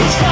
Hello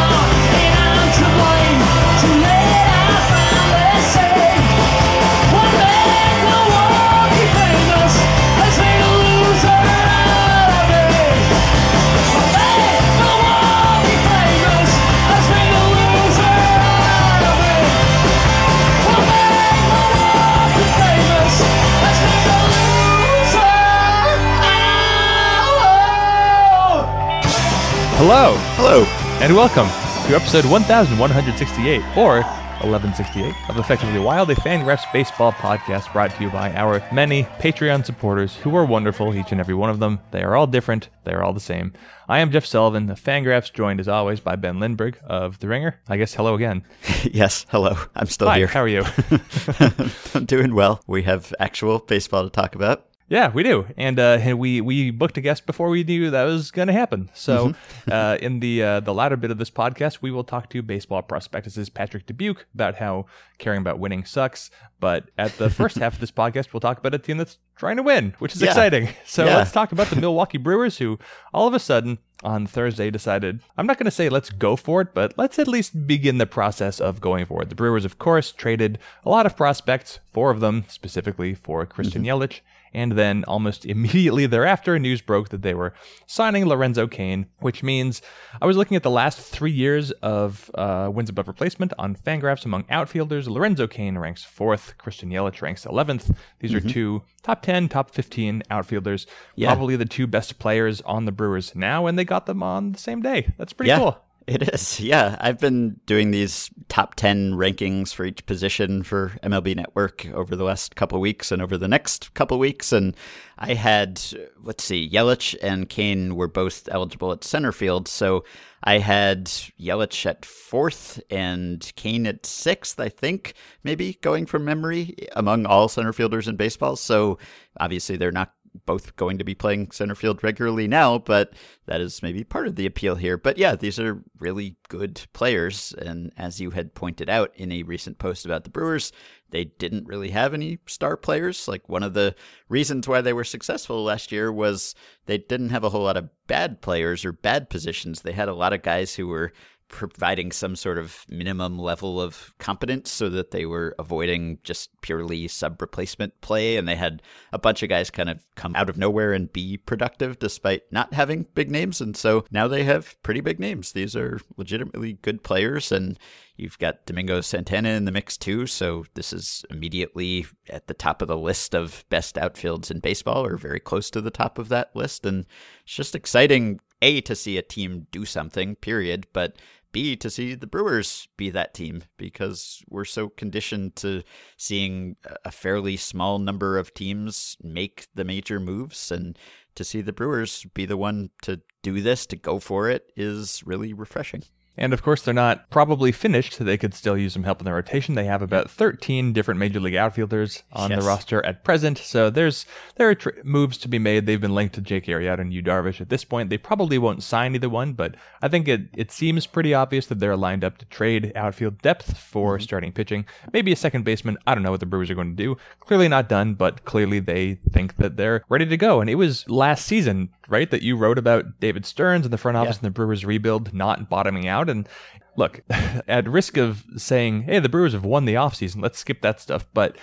and welcome to episode 1168 or 1168 of Effectively Wild, a fan Fangraphs baseball podcast brought to you by our many Patreon supporters who are wonderful, each and every one of them. They are all different, they are all the same. I am Jeff Sullivan of Fangraphs, joined as always by Ben Lindbergh of The Ringer. I guess hello again. yes, hello. I'm still Hi, here. how are you? I'm doing well. We have actual baseball to talk about. Yeah, we do, and uh, we we booked a guest before we knew that was going to happen. So, Mm-hmm. uh, in the uh, the latter bit of this podcast, we will talk to baseball prospectuses Patrick Dubuque about how caring about winning sucks. But at the first half of this podcast, we'll talk about a team that's trying to win, which is Yeah. exciting. So Yeah. let's talk about the Milwaukee Brewers, who all of a sudden on Thursday decided I'm not going to say let's go for it, but let's at least begin the process of going for it. The Brewers, of course, traded a lot of prospects, four of them specifically for Christian Yelich. And then almost immediately thereafter, news broke that they were signing Lorenzo Cain, which means I was looking at the last three years of uh, wins above replacement on Fangraphs among outfielders. Lorenzo Cain ranks fourth, Christian Yelich ranks 11th. These are two top 10, top 15 outfielders, Yeah. probably the two best players on the Brewers now, and they got them on the same day. That's pretty yeah, cool. It is. Yeah, I've been doing these top 10 rankings for each position for MLB Network over the last couple weeks and over the next couple weeks. And I had, let's see, Yelich and Cain were both eligible at center field. So I had Yelich at fourth and Cain at sixth, I think, maybe going from memory among all center fielders in baseball. So obviously they're not both going to be playing center field regularly now, but that is maybe part of the appeal here. But yeah, these are really good players. And as you had pointed out in a recent post about the Brewers, they didn't really have any star players. Like one of the reasons why they were successful last year was they didn't have a whole lot of bad players or bad positions. They had a lot of guys who were providing some sort of minimum level of competence so that they were avoiding just purely sub replacement play and they had a bunch of guys kind of come out of nowhere and be productive despite not having big names and so now they have pretty big names. These are legitimately good players and you've got Domingo Santana in the mix too so this is immediately at the top of the list of best outfields in baseball or very close to the top of that list and it's just exciting a to see a team do something period but B to see the Brewers be that team because we're so conditioned to seeing a fairly small number of teams make the major moves and to see the Brewers be the one to do this to go for it is really refreshing. And of course, they're not probably finished. They could still use some help in the rotation. They have about 13 different major league outfielders on Yes. the roster at present. So there's there are tr- moves to be made. They've been linked to Jake Arrieta and Yu Darvish at this point. They probably won't sign either one, but I think it, it seems pretty obvious that they're lined up to trade outfield depth for mm-hmm. starting pitching. Maybe a second baseman. I don't know what the Brewers are going to do. Clearly not done, but clearly they think that they're ready to go. And it was last season, right, that you wrote about David Stearns and the front office Yeah. and the Brewers rebuild not bottoming out. And look, at risk of saying, hey, the Brewers have won the offseason, let's skip that stuff. But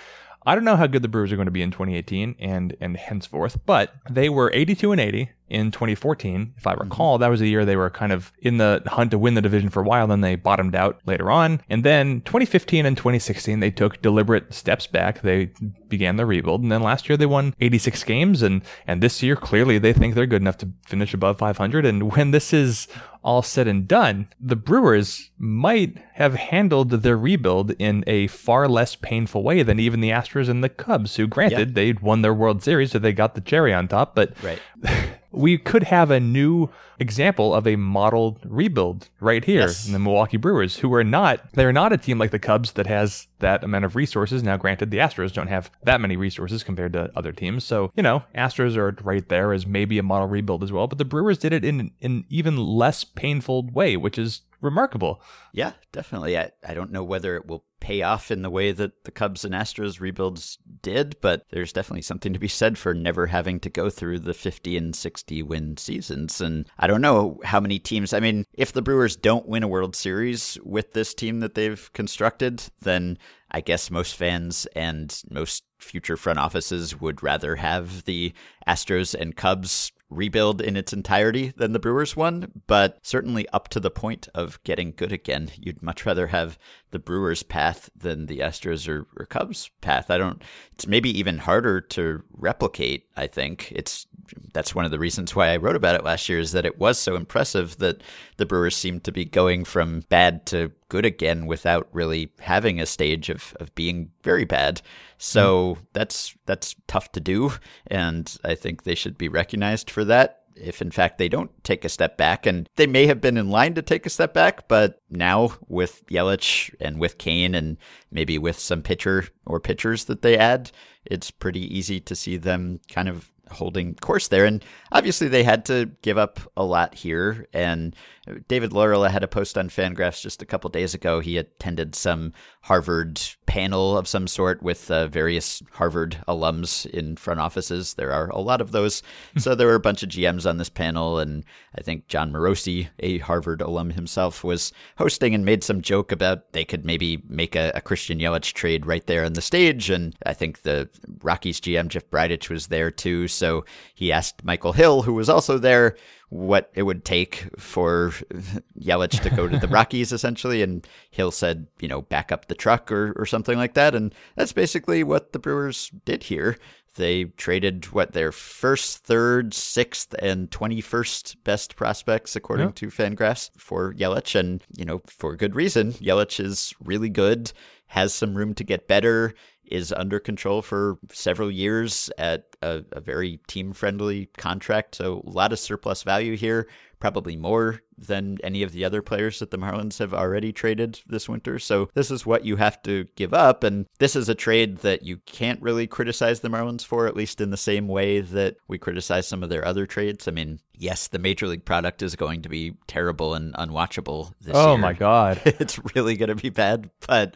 I don't know how good the Brewers are going to be in 2018 and and henceforth, but they were 82 and 80 in 2014. If I mm-hmm. recall, that was a year they were kind of in the hunt to win the division for a while, then they bottomed out later on. And then 2015 and 2016, they took deliberate steps back. They began the rebuild, and then last year they won 86 games, and and this year clearly they think they're good enough to finish above 500. And when this is all said and done, the Brewers might have handled their rebuild in a far less painful way than even the Astros and the Cubs, who granted they'd won their World Series, so they got the cherry on top, but Right. we could have a new example of a modeled rebuild right here Yes. in the Milwaukee Brewers, who are not they're not a team like the Cubs that has that amount of resources. Now, granted, the Astros don't have that many resources compared to other teams, so you know, Astros are right there as maybe a model rebuild as well. But the Brewers did it in an even less painful way, which is remarkable. Yeah, definitely. I, I don't know whether it will pay off in the way that the Cubs and Astros rebuilds did, but there's definitely something to be said for never having to go through the 50 and 60 win seasons. And I don't know how many teams, I mean, if the Brewers don't win a World Series with this team that they've constructed, then I guess most fans and most future front offices would rather have the Astros and Cubs rebuild in its entirety than the Brewers one, but certainly up to the point of getting good again. You'd much rather have the Brewers path than the Astros or, or Cubs path. I don't it's maybe even harder to replicate, I think. It's that's one of the reasons why I wrote about it last year is that it was so impressive that the Brewers seemed to be going from bad to good again without really having a stage of, of being very bad. So mm. that's that's tough to do, and I think they should be recognized for that. If in fact they don't take a step back, and they may have been in line to take a step back, but now with Yelich and with Cain and maybe with some pitcher or pitchers that they add, it's pretty easy to see them kind of holding course there. And obviously, they had to give up a lot here. And David Laurila had a post on Fangraphs just a couple days ago. He attended some Harvard panel of some sort with uh, various Harvard alums in front offices. There are a lot of those. so there were a bunch of GMs on this panel. And I think Jon Morosi, a Harvard alum himself, was hosting and made some joke about they could maybe make a, a Christian Yelich trade right there on the stage. And I think the Rockies GM, Jeff Bridich, was there too. So he asked Michael Hill, who was also there, what it would take for Yelich to go to the Rockies, essentially. And Hill said, you know, back up the truck or, or something like that. And that's basically what the Brewers did here. They traded what their first, third, sixth, and 21st best prospects, according to Fangraphs, for Yelich. And, you know, for good reason. Yelich is really good, has some room to get better is under control for several years at a, a very team friendly contract. So a lot of surplus value here, probably more than any of the other players that the Marlins have already traded this winter. So this is what you have to give up. And this is a trade that you can't really criticize the Marlins for, at least in the same way that we criticize some of their other trades. I mean, yes, the major league product is going to be terrible and unwatchable this oh, year. Oh my God. it's really going to be bad. But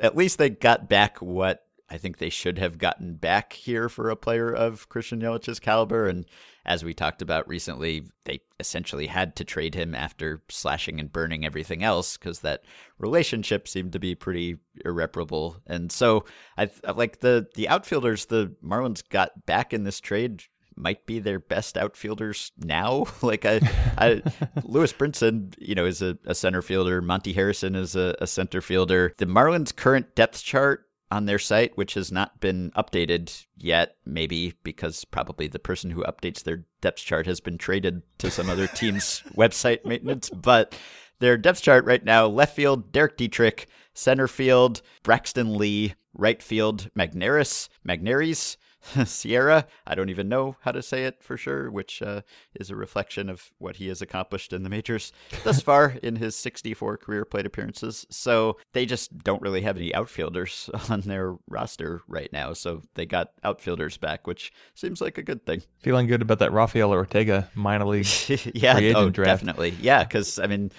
at least they got back what I think they should have gotten back here for a player of Christian Yelich's caliber. And as we talked about recently, they essentially had to trade him after slashing and burning everything else because that relationship seemed to be pretty irreparable. And so I like the the outfielders the Marlins got back in this trade might be their best outfielders now. like I, I Lewis Brinson, you know, is a, a, center fielder. Monte Harrison is a, a center fielder. The Marlins' current depth chart on their site, which has not been updated yet, maybe because probably the person who updates their depth chart has been traded to some other team's website maintenance. But their depth chart right now left field, Derek Dietrich, center field, Braxton Lee, right field, Magneuris, Magneuris, Sierra. I don't even know how to say it for sure, which uh, is a reflection of what he has accomplished in the majors thus far in his 64 career plate appearances. So they just don't really have any outfielders on their roster right now. So they got outfielders back, which seems like a good thing. Feeling good about that Rafael Ortega minor league. yeah, oh, draft. definitely. Yeah, because I mean,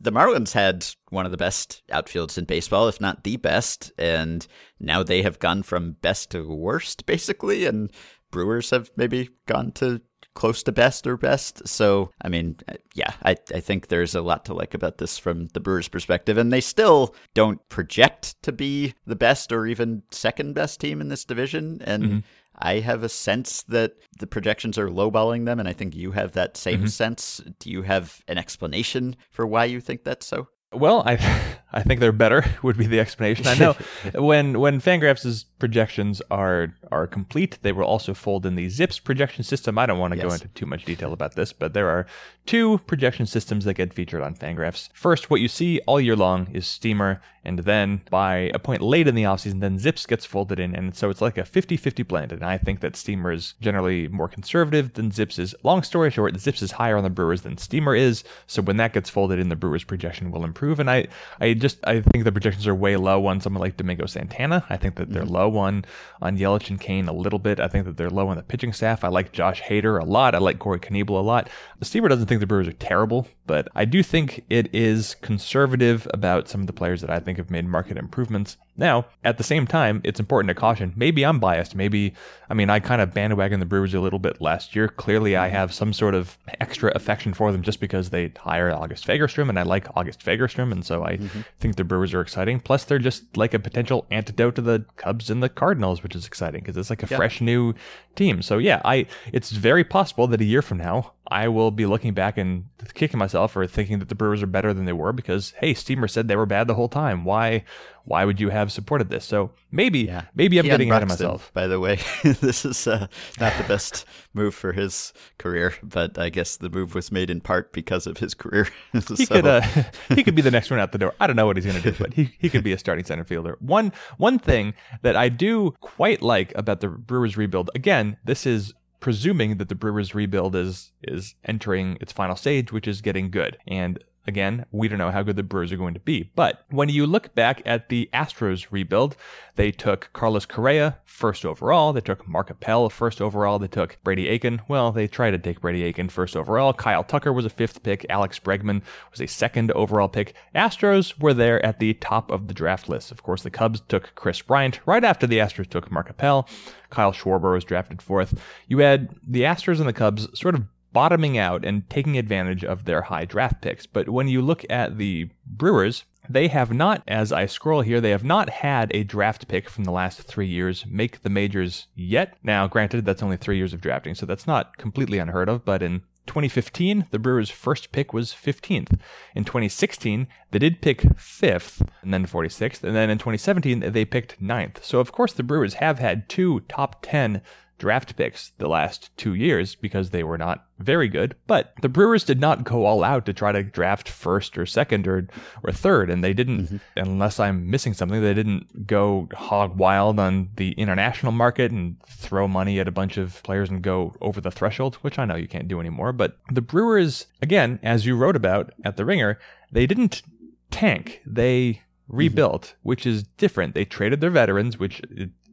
the Marlins had one of the best outfields in baseball, if not the best, and now they have gone from best to worst, basically, and Brewers have maybe gone to close to best or best. So, I mean, yeah, I, I think there's a lot to like about this from the Brewers' perspective. And they still don't project to be the best or even second best team in this division. And mm-hmm. I have a sense that the projections are lowballing them, and I think you have that same mm-hmm. sense. Do you have an explanation for why you think that's so? Well, I I think they're better would be the explanation. I know when when Fangraphs' projections are are complete, they will also fold in the Zips projection system. I don't want to yes. go into too much detail about this, but there are two projection systems that get featured on Fangraphs. First, what you see all year long is Steamer, and then by a point late in the offseason, then Zips gets folded in, and so it's like a 50-50 blend. And I think that Steamer is generally more conservative than Zips is. Long story short, Zips is higher on the Brewers than Steamer is, so when that gets folded in, the Brewers projection will improve improve. And I, I just I think the projections are way low on someone like Domingo Santana. I think that they're mm-hmm. low on on Yelich and Cain a little bit. I think that they're low on the pitching staff. I like Josh Hader a lot. I like Corey Knebel a lot. The Steamer doesn't think the Brewers are terrible, but I do think it is conservative about some of the players that I think have made market improvements. Now, at the same time, it's important to caution. Maybe I'm biased. Maybe, I mean, I kind of bandwagon the Brewers a little bit last year. Clearly, I have some sort of extra affection for them just because they hire August Fagerstrom, and I like August Fagerstrom, and so I mm-hmm. think the Brewers are exciting. Plus, they're just like a potential antidote to the Cubs and the Cardinals, which is exciting because it's like a fresh new team. So yeah, I it's very possible that a year from now I will be looking back and kicking myself for thinking that the Brewers are better than they were because hey, Steamer said they were bad the whole time. Why why would you have supported this? So maybe yeah. maybe I'm getting ahead of myself. By the way, this is uh, not the best move for his career, but I guess the move was made in part because of his career. so. He could uh, he could be the next one out the door. I don't know what he's going to do, but he, he could be a starting center fielder. One one thing that I do quite like about the Brewers rebuild. Again, this is presuming that the Brewers rebuild is is entering its final stage, which is getting good. And Again, we don't know how good the Brewers are going to be. But when you look back at the Astros rebuild, they took Carlos Correa first overall. They took Mark Appel first overall. They took Brady Aiken. Well, they tried to take Brady Aiken first overall. Kyle Tucker was a fifth pick. Alex Bregman was a second overall pick. Astros were there at the top of the draft list. Of course, the Cubs took Kris Bryant right after the Astros took Mark Appel. Kyle Schwarber was drafted fourth. You had the Astros and the Cubs sort of bottoming out and taking advantage of their high draft picks. But when you look at the Brewers, they have not, as I scroll here, they have not had a draft pick from the last three years make the majors yet. Now, granted, that's only three years of drafting, so that's not completely unheard of, but in 2015, the Brewers' first pick was 15th. In 2016, they did pick 5th and then 46th. And then in 2017, they picked 9th. So, of course, the Brewers have had two top 10 draft picks the last two years because they were not very good. But the Brewers did not go all out to try to draft first or second or, or third. And they didn't, mm-hmm. unless I'm missing something, they didn't go hog wild on the international market and throw money at a bunch of players and go over the threshold, which I know you can't do anymore. But the Brewers, again, as you wrote about at The Ringer, they didn't tank. They rebuilt, mm-hmm. which is different. They traded their veterans, which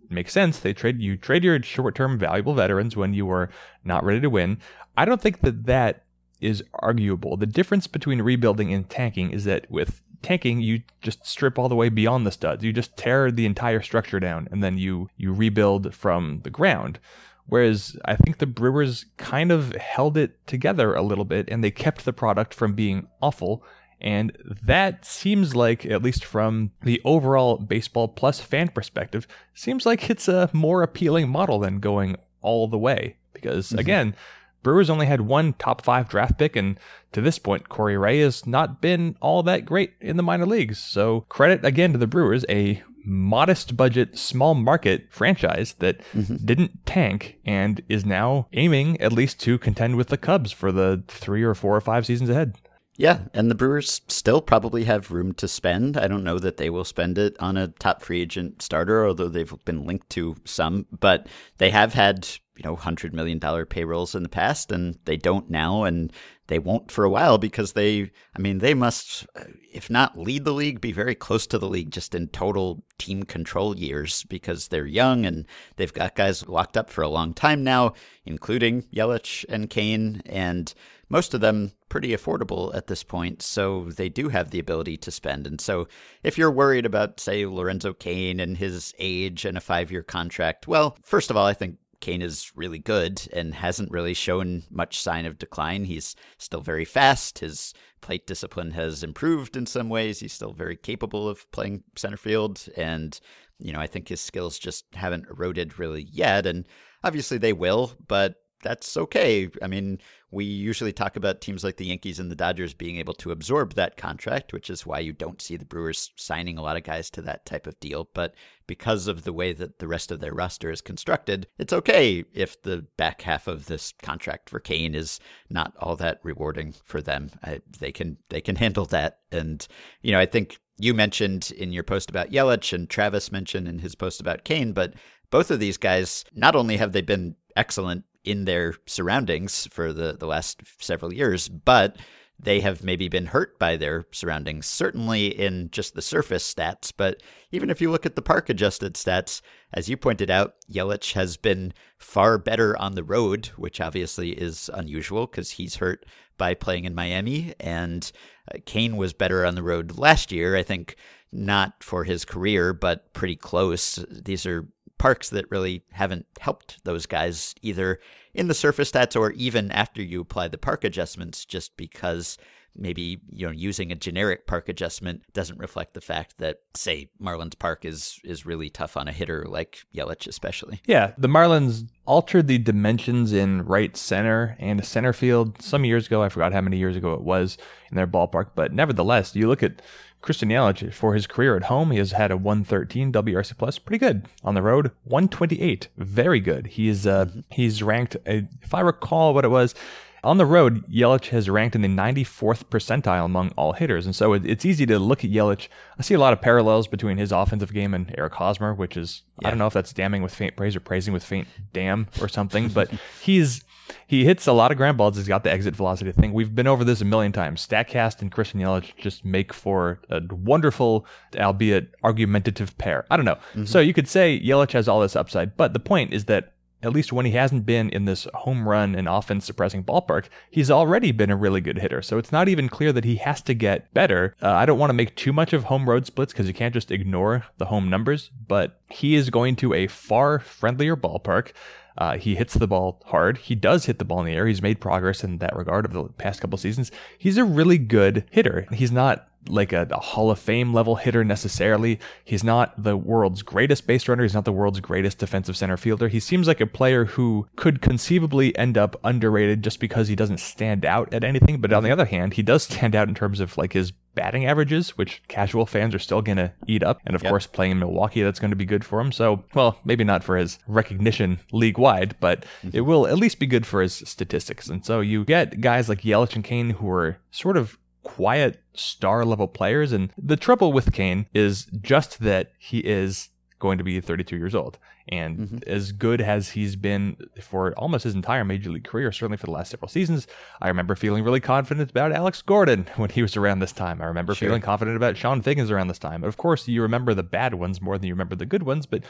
makes sense. They trade you trade your short-term valuable veterans when you are not ready to win. I don't think that that is arguable. The difference between rebuilding and tanking is that with tanking you just strip all the way beyond the studs. You just tear the entire structure down and then you you rebuild from the ground. Whereas I think the Brewers kind of held it together a little bit and they kept the product from being awful and that seems like, at least from the overall Baseball Plus fan perspective, seems like it's a more appealing model than going all the way. Because mm-hmm. again, Brewers only had one top five draft pick, and to this point, Corey Ray has not been all that great in the minor leagues. So credit again to the Brewers, a modest budget, small market franchise that mm-hmm. didn't tank and is now aiming at least to contend with the Cubs for the three or four or five seasons ahead. Yeah, and the Brewers still probably have room to spend. I don't know that they will spend it on a top free agent starter, although they've been linked to some. But they have had, you know, $100 million payrolls in the past, and they don't now, and they won't for a while because they, I mean, they must, if not lead the league, be very close to the league just in total team control years because they're young and they've got guys locked up for a long time now, including Yelich and Cain, And most of them pretty affordable at this point, so they do have the ability to spend. And so if you're worried about, say, Lorenzo Cain and his age and a five year contract, well, first of all, I think Cain is really good and hasn't really shown much sign of decline. He's still very fast. His plate discipline has improved in some ways. He's still very capable of playing center field. And, you know, I think his skills just haven't eroded really yet. And obviously they will, but that's okay. I mean, we usually talk about teams like the Yankees and the Dodgers being able to absorb that contract, which is why you don't see the Brewers signing a lot of guys to that type of deal. But because of the way that the rest of their roster is constructed, it's okay if the back half of this contract for Cain is not all that rewarding for them. I, they can they can handle that. And you know, I think you mentioned in your post about Yelich and Travis mentioned in his post about Cain, but both of these guys not only have they been excellent in their surroundings for the, the last several years, but they have maybe been hurt by their surroundings, certainly in just the surface stats. But even if you look at the park adjusted stats, as you pointed out, Yelich has been far better on the road, which obviously is unusual because he's hurt by playing in Miami. And uh, Cain was better on the road last year, I think not for his career, but pretty close. These are parks that really haven't helped those guys either in the surface stats or even after you apply the park adjustments, just because maybe you know using a generic park adjustment doesn't reflect the fact that say Marlins Park is is really tough on a hitter like Yelich especially. Yeah, the Marlins altered the dimensions in right center and center field some years ago. I forgot how many years ago it was in their ballpark, but nevertheless, you look at Christian Yelich for his career at home, he has had a 113 WRC plus, pretty good. On the road, 128, very good. He's uh, mm-hmm. he's ranked, uh, if I recall what it was, on the road, Yelich has ranked in the 94th percentile among all hitters, and so it's easy to look at Yelich. I see a lot of parallels between his offensive game and Eric Hosmer, which is yeah. I don't know if that's damning with faint praise or praising with faint damn or something, but he's he hits a lot of ground balls. He's got the exit velocity thing. We've been over this a million times. Statcast and Christian Yelich just make for a wonderful, albeit argumentative pair. I don't know. Mm-hmm. So you could say Yelich has all this upside, but the point is that at least when he hasn't been in this home run and offense suppressing ballpark, he's already been a really good hitter. So it's not even clear that he has to get better. Uh, I don't want to make too much of home road splits because you can't just ignore the home numbers, but he is going to a far friendlier ballpark. Uh, he hits the ball hard. He does hit the ball in the air. He's made progress in that regard over the past couple seasons. He's a really good hitter. He's not like a, a, Hall of Fame level hitter necessarily. He's not the world's greatest base runner. He's not the world's greatest defensive center fielder. He seems like a player who could conceivably end up underrated just because he doesn't stand out at anything. But on the other hand, he does stand out in terms of like his batting averages, which casual fans are still going to eat up. And of yep. course, playing in Milwaukee, that's going to be good for him. So, well, maybe not for his recognition league wide, but mm-hmm. it will at least be good for his statistics. And so you get guys like Yelich and Cain who are sort of quiet star level players. And the trouble with Cain is just that he is going to be 32 years old. And mm-hmm. as good as he's been for almost his entire major league career, certainly for the last several seasons, I remember feeling really confident about Alex Gordon when he was around this time. I remember sure. feeling confident about Chone Figgins around this time. Of course, you remember the bad ones more than you remember the good ones, but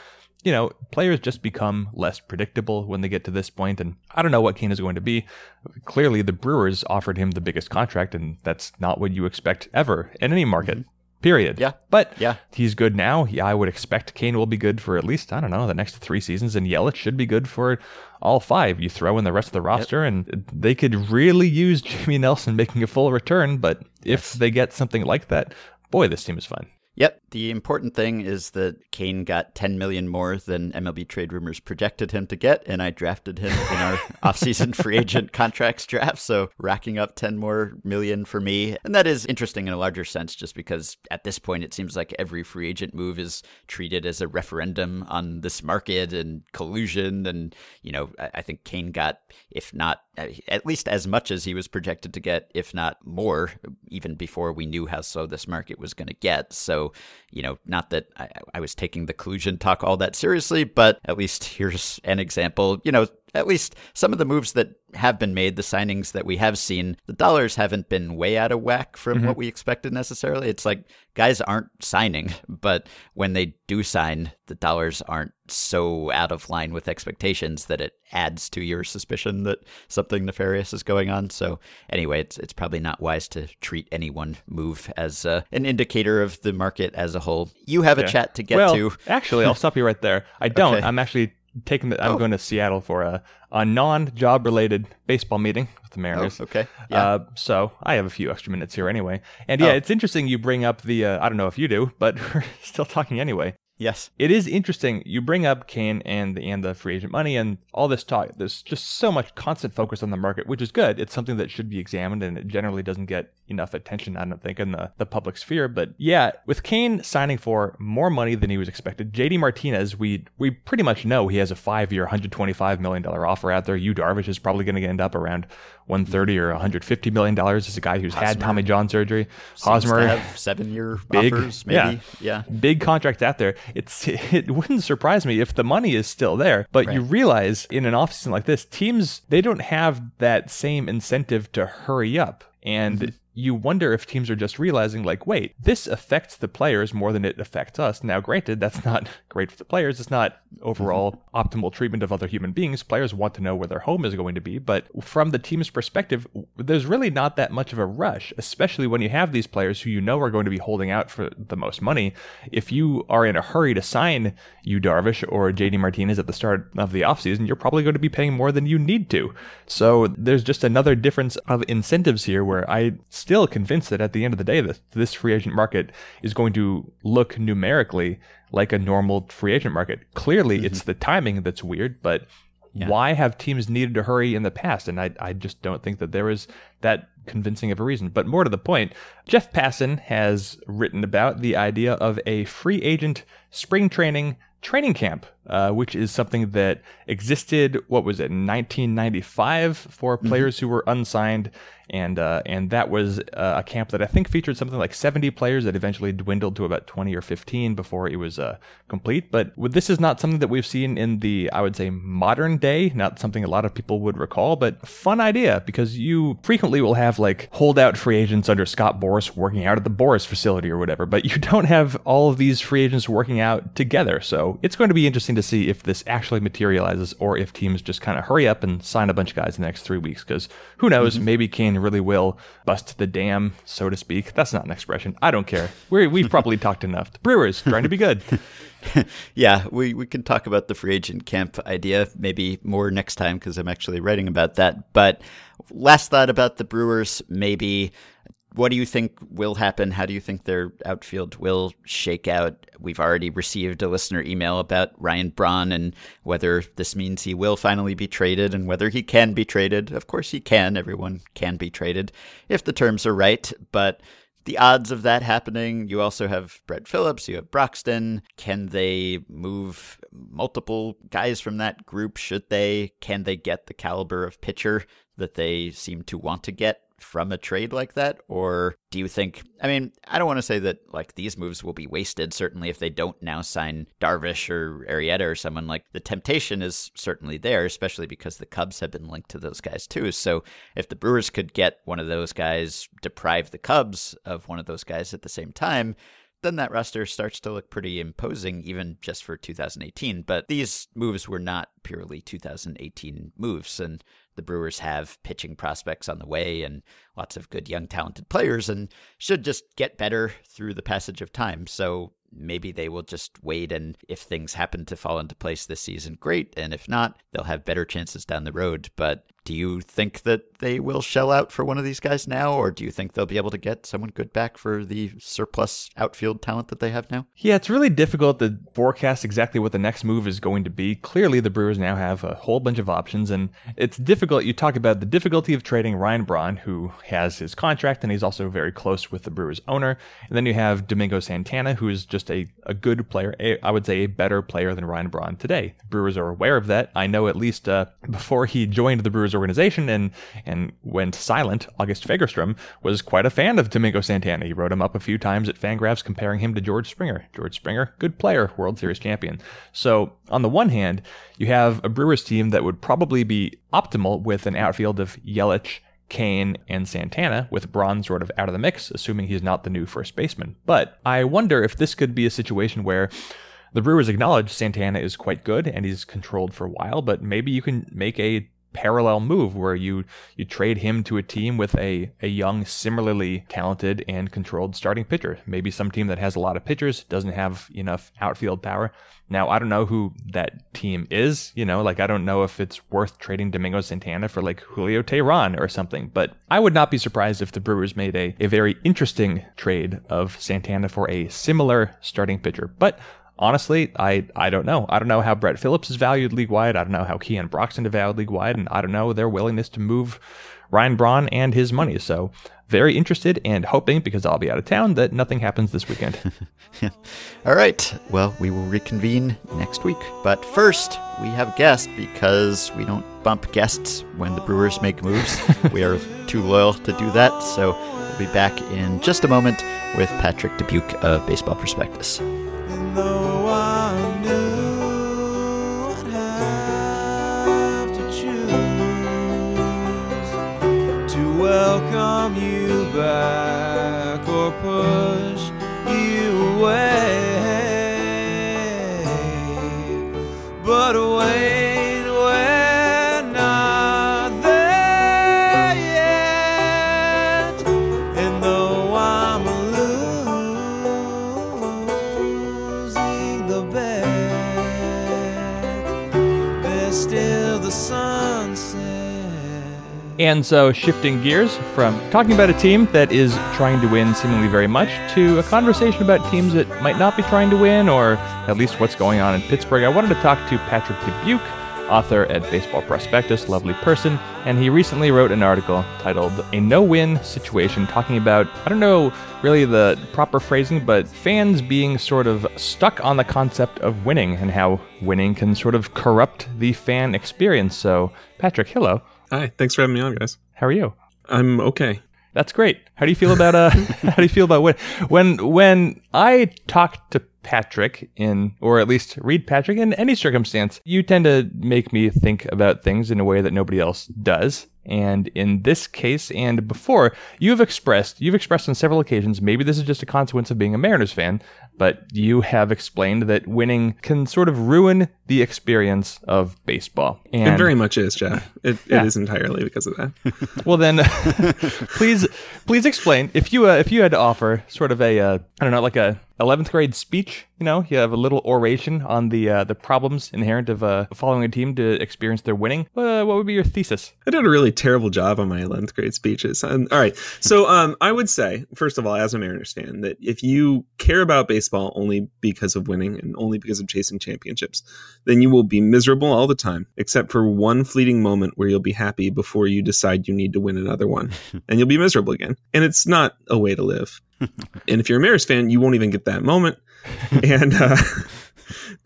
you know, players just become less predictable when they get to this point, and I don't know what Cain is going to be. Clearly, the Brewers offered him the biggest contract, and that's not what you expect ever in any market. Mm-hmm. Period. Yeah. But yeah. he's good now. Yeah, I would expect Cain will be good for at least, I don't know, the next three seasons, and Yelich should be good for all five. You throw in the rest of the roster, yep. and they could really use Jimmy Nelson making a full return. But if yes. they get something like that, boy, this team is fun. Yep. The important thing is that Cain got 10 million more than MLB trade rumors projected him to get, and I drafted him in our offseason free agent contracts draft. So racking up 10 more million for me. And that is interesting in a larger sense, just because at this point it seems like every free agent move is treated as a referendum on this market and collusion. And, you know, I think Cain got, if not at least as much as he was projected to get, if not more, even before we knew how slow this market was going to get. So, you know, not that I, I, was taking the collusion talk all that seriously, but at least here's an example. You know, at least some of the moves that have been made, the signings that we have seen, the dollars haven't been way out of whack from mm-hmm. what we expected necessarily. It's like guys aren't signing, but when they do sign, the dollars aren't so out of line with expectations that it adds to your suspicion that something nefarious is going on. So anyway, it's it's probably not wise to treat any one move as uh, an indicator of the market as a whole. You have a chat to get well, to. actually, I'll stop you right there. I don't. Okay. I'm actually taking the, I'm oh. going to Seattle for a, a non-job related baseball meeting with the Mariners. Oh, okay. Yeah. Uh, so I have a few extra minutes here anyway. And yeah, oh. it's interesting you bring up the uh, I don't know if you do, but we're still talking anyway. Yes. It is interesting. You bring up Cain and the and the free agent money and all this talk. There's just so much constant focus on the market, which is good. It's something that should be examined and it generally doesn't get enough attention, I don't think, in the, the public sphere. But yeah, with Cain signing for more money than he was expected, JD Martinez, we we pretty much know he has a five year, $125 million offer out there. Yu Darvish is probably going to end up around 130 or 150 million dollars is a guy who's had Tommy John surgery. Hosmer, seven year big, offers, maybe. yeah, Yeah. big contract out there. It's it wouldn't surprise me if the money is still there, but you realize in an offseason like this, teams they don't have that same incentive to hurry up, and Mm-hmm. You wonder if teams are just realizing like, wait, this affects the players more than it affects us. Now, granted, that's not great for the players. It's not overall Mm-hmm. optimal treatment of other human beings. Players want to know where their home is going to be, but from the team's perspective, there's really not that much of a rush, especially when you have these players who you know are going to be holding out for the most money. If you are in a hurry to sign Yu Darvish or JD Martinez at the start of the offseason, you're probably going to be paying more than you need to. So there's just another difference of incentives here where I still convinced that at the end of the day that this free agent market is going to look numerically like a normal free agent market. Clearly mm-hmm. it's the timing that's weird, but why have teams needed to hurry in the past? And I, I just don't think that there is that convincing of a reason. But more to the point, Jeff Passan has written about the idea of a free agent spring training training camp, uh, which is something that existed, what was it, 1995 for players who were unsigned. And uh, and that was uh, a camp that I think featured something like 70 players that eventually dwindled to about 20 or 15 before it was uh, complete. But this is not something that we've seen in the, I would say, modern day, not something a lot of people would recall, but fun idea because you frequently will have like holdout free agents under Scott Boras working out at the Boras facility or whatever, but you don't have all of these free agents working out together. So it's going to be interesting to see if this actually materializes or if teams just kind of hurry up and sign a bunch of guys in the next three weeks because who knows, mm-hmm. maybe Cain really will bust the dam, so to speak. That's not an expression. I don't care. we we've probably talked enough. The Brewers trying to be good. yeah, we, we can talk about the free agent camp idea maybe more next time because I'm actually writing about that. But last thought about the Brewers, maybe what do you think will happen? How do you think their outfield will shake out? We've already received a listener email about Ryan Braun and whether this means he will finally be traded and whether he can be traded. Of course, he can. Everyone can be traded if the terms are right. But the odds of that happening, you also have Brett Phillips, you have Broxton. Can they move multiple guys from that group? Should they? Can they get the caliber of pitcher that they seem to want to get from a trade like that? Or do you think, I mean, I don't want to say that like these moves will be wasted, certainly if they don't now sign Darvish or Arrieta or someone like the temptation is certainly there, especially because the Cubs have been linked to those guys too. So if the Brewers could get one of those guys, deprive the Cubs of one of those guys at the same time, then that roster starts to look pretty imposing, even just for 2018. But these moves were not purely 2018 moves, and the Brewers have pitching prospects on the way and lots of good young talented players, and should just get better through the passage of time. So maybe they will just wait, and if things happen to fall into place this season, great. And if not, they'll have better chances down the road. But do you think that they will shell out for one of these guys now, or do you think they'll be able to get someone good back for the surplus outfield talent that they have now? Yeah, it's really difficult to forecast exactly what the next move is going to be. Clearly, the Brewers now have a whole bunch of options, and it's difficult. You talk about the difficulty of trading Ryan Braun, who has his contract, and he's also very close with the Brewers owner. And then you have Domingo Santana, who is just a, a good player, a, I would say a better player than Ryan Braun today. Brewers are aware of that. I know at least uh, before he joined the Brewers organization and and went silent, August Fagerstrom was quite a fan of Domingo Santana. He wrote him up a few times at Fangraphs comparing him to George Springer. George Springer, good player, World Series champion. So on the one hand, you have a Brewers team that would probably be optimal with an outfield of Yelich, Cain, and Santana, with Braun sort of out of the mix, assuming he's not the new first baseman. But I wonder if this could be a situation where the Brewers acknowledge Santana is quite good and he's controlled for a while, but maybe you can make a parallel move where you you trade him to a team with a, a young similarly talented and controlled starting pitcher. Maybe some team that has a lot of pitchers doesn't have enough outfield power. Now i don't know who that team is you know like i don't know if it's worth trading domingo santana for like julio Teheran or something but i would not be surprised if the brewers made a, a very interesting trade of santana for a similar starting pitcher. But honestly, I, I don't know. I don't know how Brett Phillips is valued league wide. I don't know how Keon Broxton is valued league wide, and I don't know their willingness to move Ryan Braun and his money. So very interested and hoping, because I'll be out of town, that nothing happens this weekend. All right. Well, we will reconvene next week. But first, we have a guest because we don't bump guests when the Brewers make moves. we are too loyal to do that. So we'll be back in just a moment with Patrick Dubuque of Baseball Prospectus. Welcome you back or push you away but away. And so, shifting gears from talking about a team that is trying to win seemingly very much to a conversation about teams that might not be trying to win, or at least what's going on in Pittsburgh, I wanted to talk to Patrick Dubuque, author at Baseball Prospectus, lovely person, and he recently wrote an article titled A No Win Situation, talking about, I don't know really the proper phrasing, but fans being sort of stuck on the concept of winning and how winning can sort of corrupt the fan experience. So, Patrick, hello. Hi, thanks for having me on, guys. How are you? I'm okay. That's great. How do you feel about uh? how do you feel about when when when I talk to Patrick in, or at least read Patrick in any circumstance, you tend to make me think about things in a way that nobody else does. And in this case and before, you've expressed, you've expressed on several occasions, maybe this is just a consequence of being a Mariners fan, but you have explained that winning can sort of ruin the experience of baseball. And it very much is, Jeff. It, yeah. it is entirely because of that. well, then, please, please explain if you uh, if you had to offer sort of a uh, I don't know like a 11th grade speech. You know, you have a little oration on the uh, the problems inherent of uh, following a team to experience their winning. Uh, what would be your thesis? I did a really terrible job on my 11th grade speeches. all right, so um, I would say, first of all, as a Mariners fan, that if you care about baseball only because of winning and only because of chasing championships, then you will be miserable all the time, except for one fleeting moment where you'll be happy before you decide you need to win another one, and you'll be miserable again. And it's not a way to live and if you're a Mariners fan, you won't even get that moment. and uh,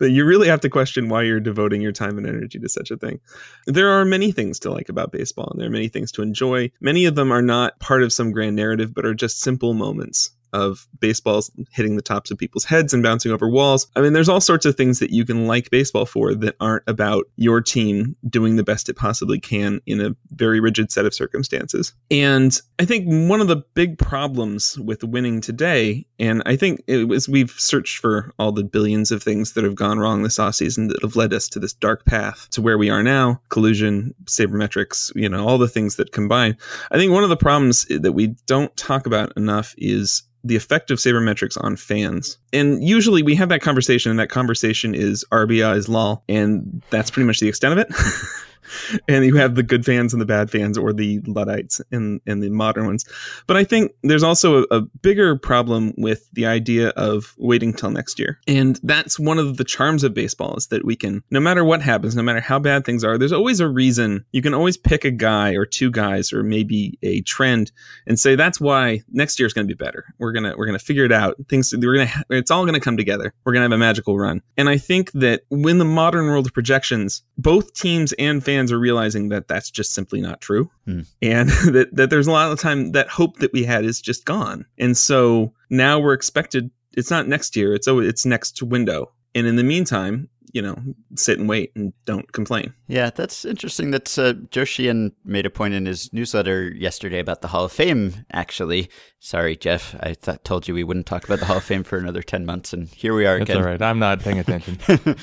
you really have to question why you're devoting your time and energy to such a thing. There are many things to like about baseball, and there are many things to enjoy. Many of them are not part of some grand narrative, but are just simple moments of baseballs hitting the tops of people's heads and bouncing over walls. I mean, there's all sorts of things that you can like baseball for that aren't about your team doing the best it possibly can in a very rigid set of circumstances. And I think one of the big problems with winning today, and I think it was we've searched for all the billions of things that have gone wrong this offseason that have led us to this dark path to where we are now, collusion, sabermetrics, you know, all the things that combine. I think one of the problems that we don't talk about enough is the effect of sabermetrics on fans. And usually we have that conversation, and that conversation is RBI's law, and that's pretty much the extent of it. and you have the good fans and the bad fans or the luddites and, and the modern ones. But i think there's also a, a, bigger problem with the idea of waiting till next year. And that's one of the charms of baseball is that we can no matter what happens no matter how bad things are there's always a reason. You can always pick a guy or two guys or maybe a trend and say that's why next year is going to be better. We're going to we're to figure it out. Things we're to it's all going to come together. We're going to have a magical run. And i think that when the modern world of projections both teams and fans fans are realizing that that's just simply not true. Mm. And that, that there's a lot of time that hope that we had is just gone. And so now we're expected, it's not next year, it's, oh, it's next window. And in the meantime, you know, sit and wait and don't complain. Yeah, that's interesting. That uh, Joe Sheehan made a point in his newsletter yesterday about the Hall of Fame, actually. Sorry, Jeff. I th- told you we wouldn't talk about the Hall of Fame for another 10 months, and here we are That's again. all right. I'm not paying attention.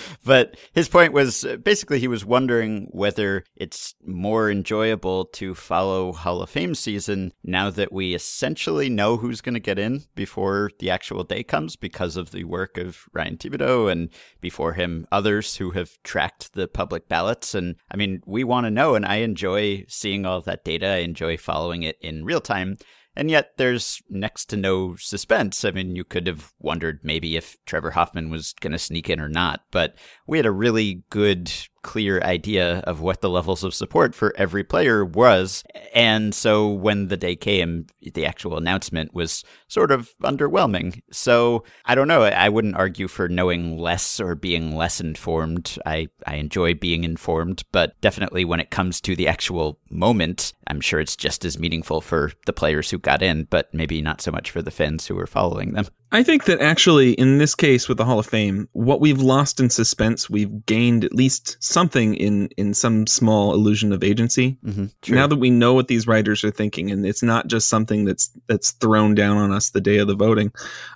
but his point was uh, basically he was wondering whether it's more enjoyable to follow Hall of Fame season now that we essentially know who's going to get in before the actual day comes because of the work of Ryan Thibodaux and before him, others who have tracked the public ballots. And I mean, we want to know, and I enjoy seeing all that data. I enjoy following it in real time. And yet there's next to no suspense. I mean, you could have wondered maybe if Trevor Hoffman was going to sneak in or not, but we had a really good clear idea of what the levels of support for every player was. And so when the day came, the actual announcement was sort of underwhelming. So I don't know. I wouldn't argue for knowing less or being less informed. I, I enjoy being informed, but definitely when it comes to the actual moment, I'm sure it's just as meaningful for the players who got in, but maybe not so much for the fans who were following them. I think that actually, in this case with the Hall of Fame, what we've lost in suspense, we've gained at least something in in some small illusion of agency. Mm-hmm, now that we know what these writers are thinking, and it's not just something that's that's thrown down on us the day of the voting,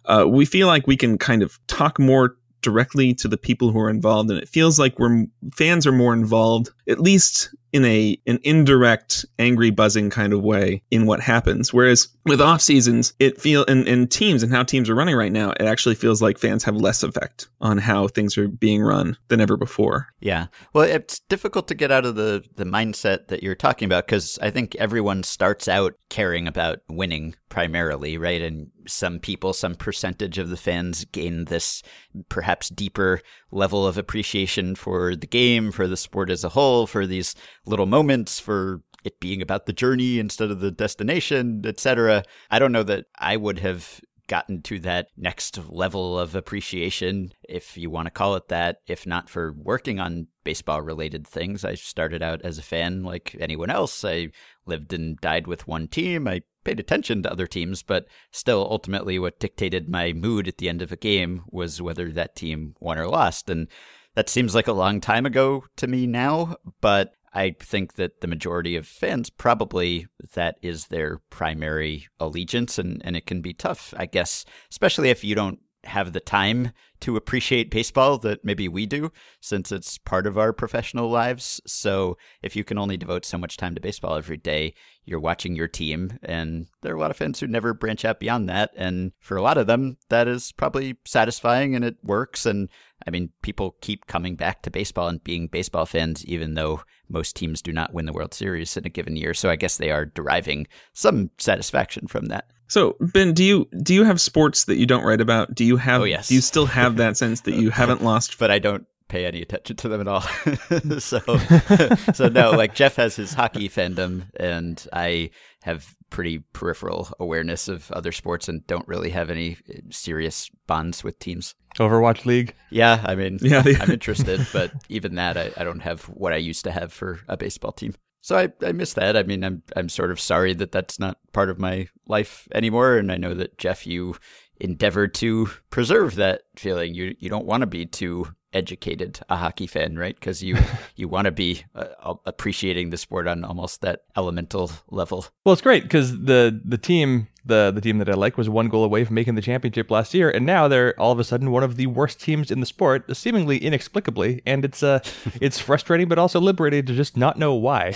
uh, we feel like we can kind of talk more directly to the people who are involved, and it feels like we're fans are more involved, at least in a an indirect angry buzzing kind of way in what happens. Whereas with off seasons it feel and, and teams and how teams are running right now it actually feels like fans have less effect on how things are being run than ever before. Yeah. Well it's difficult to get out of the the mindset that you're talking about because i think everyone starts out caring about winning primarily right? And some people some percentage of the fans gain this perhaps deeper level of appreciation for the game for the sport as a whole for these little moments for it being about the journey instead of the destination, etc. I don't know that I would have gotten to that next level of appreciation, if you want to call it that, if not for working on baseball related things. I started out as a fan like anyone else. I lived and died with one team. I paid attention to other teams, but still, ultimately, what dictated my mood at the end of a game was whether that team won or lost. And that seems like a long time ago to me now, but I think that the majority of fans probably that is their primary allegiance, and, and it can be tough, I guess, especially if you don't have the time to appreciate baseball that maybe we do since it's part of our professional lives. So if you can only devote so much time to baseball every day, you're watching your team. And there are a lot of fans who never branch out beyond that. And for a lot of them, that is probably satisfying and it works. And I mean, people keep coming back to baseball and being baseball fans, even though most teams do not win the World Series in a given year. So I guess they are deriving some satisfaction from that. So Ben, do you do you have sports that you don't write about? Do you have? Oh, yes. Do you still have that sense that you haven't lost? but I don't pay any attention to them at all. so so no, like Jeff has his hockey fandom, and I have pretty peripheral awareness of other sports and don't really have any uh, serious bonds with teams. Overwatch League. Yeah, I mean, Yeah, they- I'm interested, but even that, I, I don't have what I used to have for a baseball team. So I, I miss that. I mean, I'm I'm sort of sorry that that's not part of my life anymore, and I know that Jeff, you endeavored to preserve that feeling. You you don't want to be too educated a hockey fan, right? Because you you want to be uh, appreciating the sport on almost that elemental level. Well, it's great because the the team the the team that I like was one goal away from making the championship last year, and now they're all of a sudden one of the worst teams in the sport, seemingly inexplicably. And it's uh it's frustrating, but also liberating to just not know why.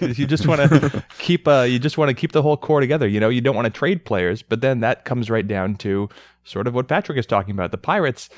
you just want to keep uh you just want to keep the whole core together. You know, you don't want to trade players, but then that comes right down to sort of what Patrick is talking about. The Pirates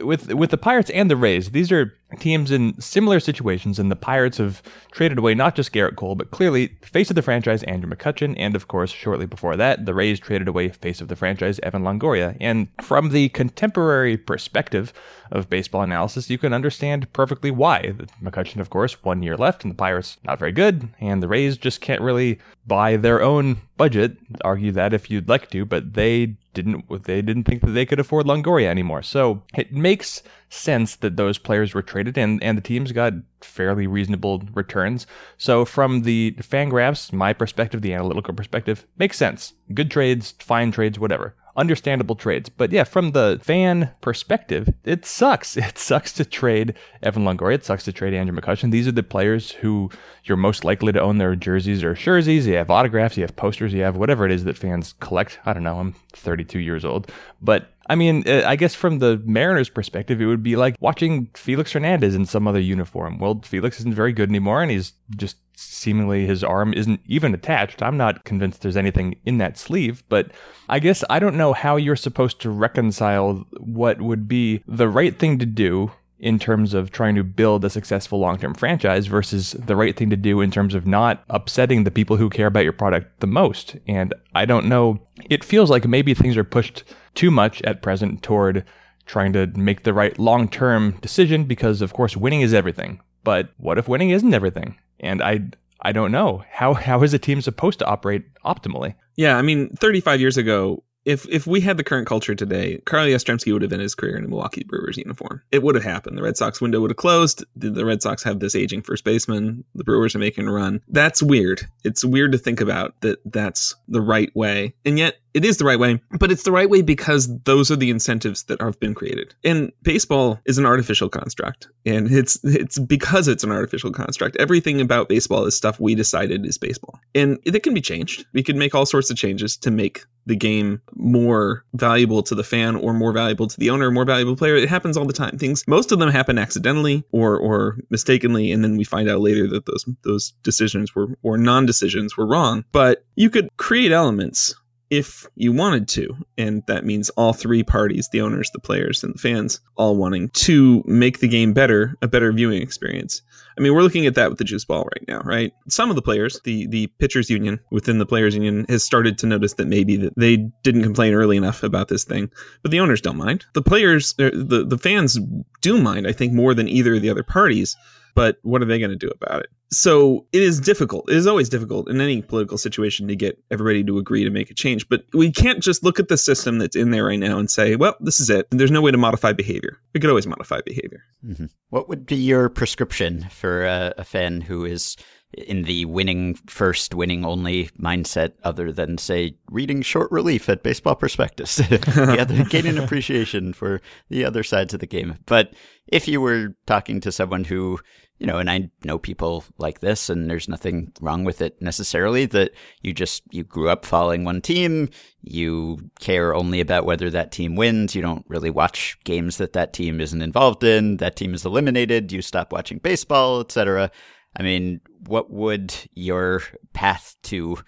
with with the Pirates and the Rays, these are teams in similar situations, and the Pirates have traded away not just Gerrit Cole, but clearly face of the franchise Andrew McCutchen, and of course, shortly before that, the Rays traded away face of the franchise Evan Longoria. And from the contemporary perspective of baseball analysis, you can understand perfectly why. McCutchen, of course, one year left, and the Pirates not very good, and the Rays just can't really buy their own budget. Argue that if you'd like to, but they didn't they didn't think that they could afford Longoria anymore. So it makes sense that those players were traded and, and the teams got fairly reasonable returns. So from the Fangraphs, my perspective, the analytical perspective, makes sense. Good trades, fine trades, whatever understandable trades. But yeah, from the fan perspective, it sucks. It sucks to trade Evan Longoria. It sucks to trade Andrew McCutchen. These are the players who you're most likely to own their jerseys or jerseys. You have autographs, you have posters, you have whatever it is that fans collect. I don't know. I'm 32 years old, but I mean, uh, I guess from the Mariners' perspective, it would be like watching Felix Hernandez in some other uniform. Well, Felix isn't very good anymore, and he's just seemingly his arm isn't even attached. I'm not convinced there's anything in that sleeve, but I guess I don't know how you're supposed to reconcile what would be the right thing to do in terms of trying to build a successful long term franchise versus the right thing to do in terms of not upsetting the people who care about your product the most. And I don't know, it feels like maybe things are pushed too much at present toward trying to make the right long term decision because, of course, winning is everything. But what if winning isn't everything? And I I don't know. How how is a team supposed to operate optimally? Yeah, I mean, 35 years ago, if if we had the current culture today, Carl Yastrzemski would have ended his career in a Milwaukee Brewers uniform. It would have happened. The Red Sox window would have closed. The, the Red Sox have this aging first baseman. The Brewers are making a run. That's weird. It's weird to think about that. That's the right way, and yet it is the right way. But it's the right way because those are the incentives that have been created. And baseball is an artificial construct, and it's it's because it's an artificial construct. Everything about baseball is stuff we decided is baseball, and it can be changed. We can make all sorts of changes to make the game more valuable to the fan or more valuable to the owner, more valuable player. It happens all the time. Things most of them happen accidentally or or mistakenly, and then we find out later that those those decisions were or non-decisions were wrong. But you could create elements if you wanted to. And that means all three parties the owners, the players, and the fans all wanting to make the game better, a better viewing experience. I mean, we're looking at that with the juice ball right now, right? Some of the players, the the pitchers union within the players union has started to notice that maybe that they didn't complain early enough about this thing, but the owners don't mind. The players, er, the the fans do mind, I think, more than either of the other parties but what are they going to do about it? So it is difficult. It is always difficult in any political situation to get everybody to agree to make a change. But we can't just look at the system that's in there right now and say, well, this is it. There's no way to modify behavior. We could always modify behavior. Mm-hmm. What would be your prescription for a, a fan who is in the winning first, winning only mindset, other than say reading short relief at Baseball Prospectus, gaining appreciation for the other sides of the game. But if you were talking to someone who you know, and I know people like this, and there's nothing wrong with it necessarily. That you just you grew up following one team, you care only about whether that team wins. You don't really watch games that that team isn't involved in. That team is eliminated. You stop watching baseball, etc. I mean, what would your path to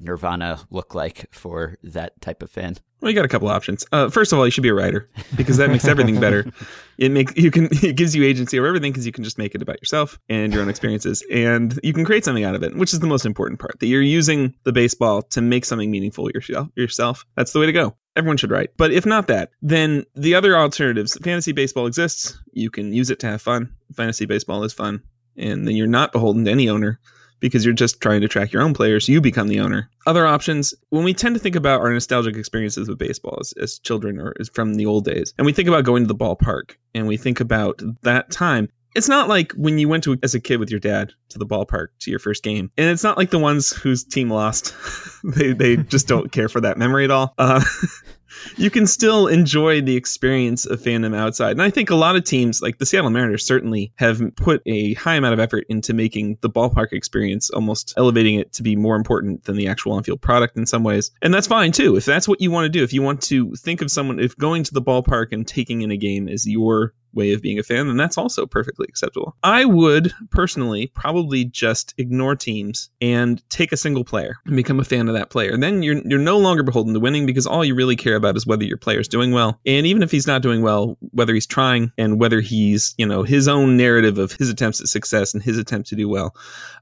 Nirvana look like for that type of fan? Well, you got a couple options. Uh, first of all, you should be a writer because that makes everything better. It makes you can it gives you agency over everything because you can just make it about yourself and your own experiences, and you can create something out of it, which is the most important part. That you're using the baseball to make something meaningful yourself. Yourself. That's the way to go. Everyone should write. But if not that, then the other alternatives. Fantasy baseball exists. You can use it to have fun. Fantasy baseball is fun, and then you're not beholden to any owner because you're just trying to track your own players. You become the owner. Other options, when we tend to think about our nostalgic experiences with baseball as, as children or as from the old days, and we think about going to the ballpark and we think about that time, it's not like when you went to as a kid with your dad to the ballpark to your first game and it's not like the ones whose team lost they, they just don't care for that memory at all uh, you can still enjoy the experience of fandom outside. And I think a lot of teams, like the Seattle Mariners, certainly have put a high amount of effort into making the ballpark experience almost elevating it to be more important than the actual on field product in some ways. And that's fine too. If that's what you want to do, if you want to think of someone, if going to the ballpark and taking in a game is your way of being a fan, then that's also perfectly acceptable. I would personally probably just ignore teams and take a single player and become a fan of that player. And then you're you're no longer beholden to winning because all you really care about is whether your player's doing well. And even if he's not doing well, whether he's trying and whether he's, you know, his own narrative of his attempts at success and his attempt to do well.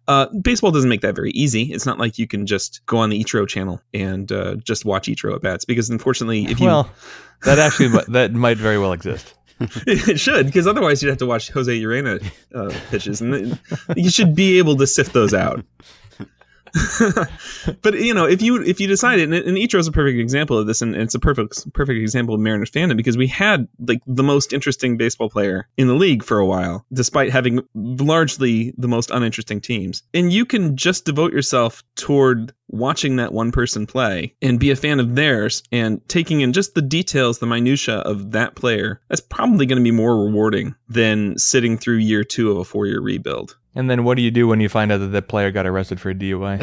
Uh, baseball doesn't make that very easy. It's not like you can just go on the Ichiro channel and uh, just watch Ichiro at bats because unfortunately, if you well, that actually that might very well exist. it should, because otherwise you'd have to watch Jose Urena uh, pitches, and you should be able to sift those out. but you know, if you if you decide it, and, and Ichiro is a perfect example of this, and, and it's a perfect perfect example of Mariners fandom because we had like the most interesting baseball player in the league for a while, despite having largely the most uninteresting teams. And you can just devote yourself toward watching that one person play and be a fan of theirs and taking in just the details, the minutia of that player. That's probably going to be more rewarding than sitting through year two of a four year rebuild. And then what do you do when you find out that that player got arrested for a DUI?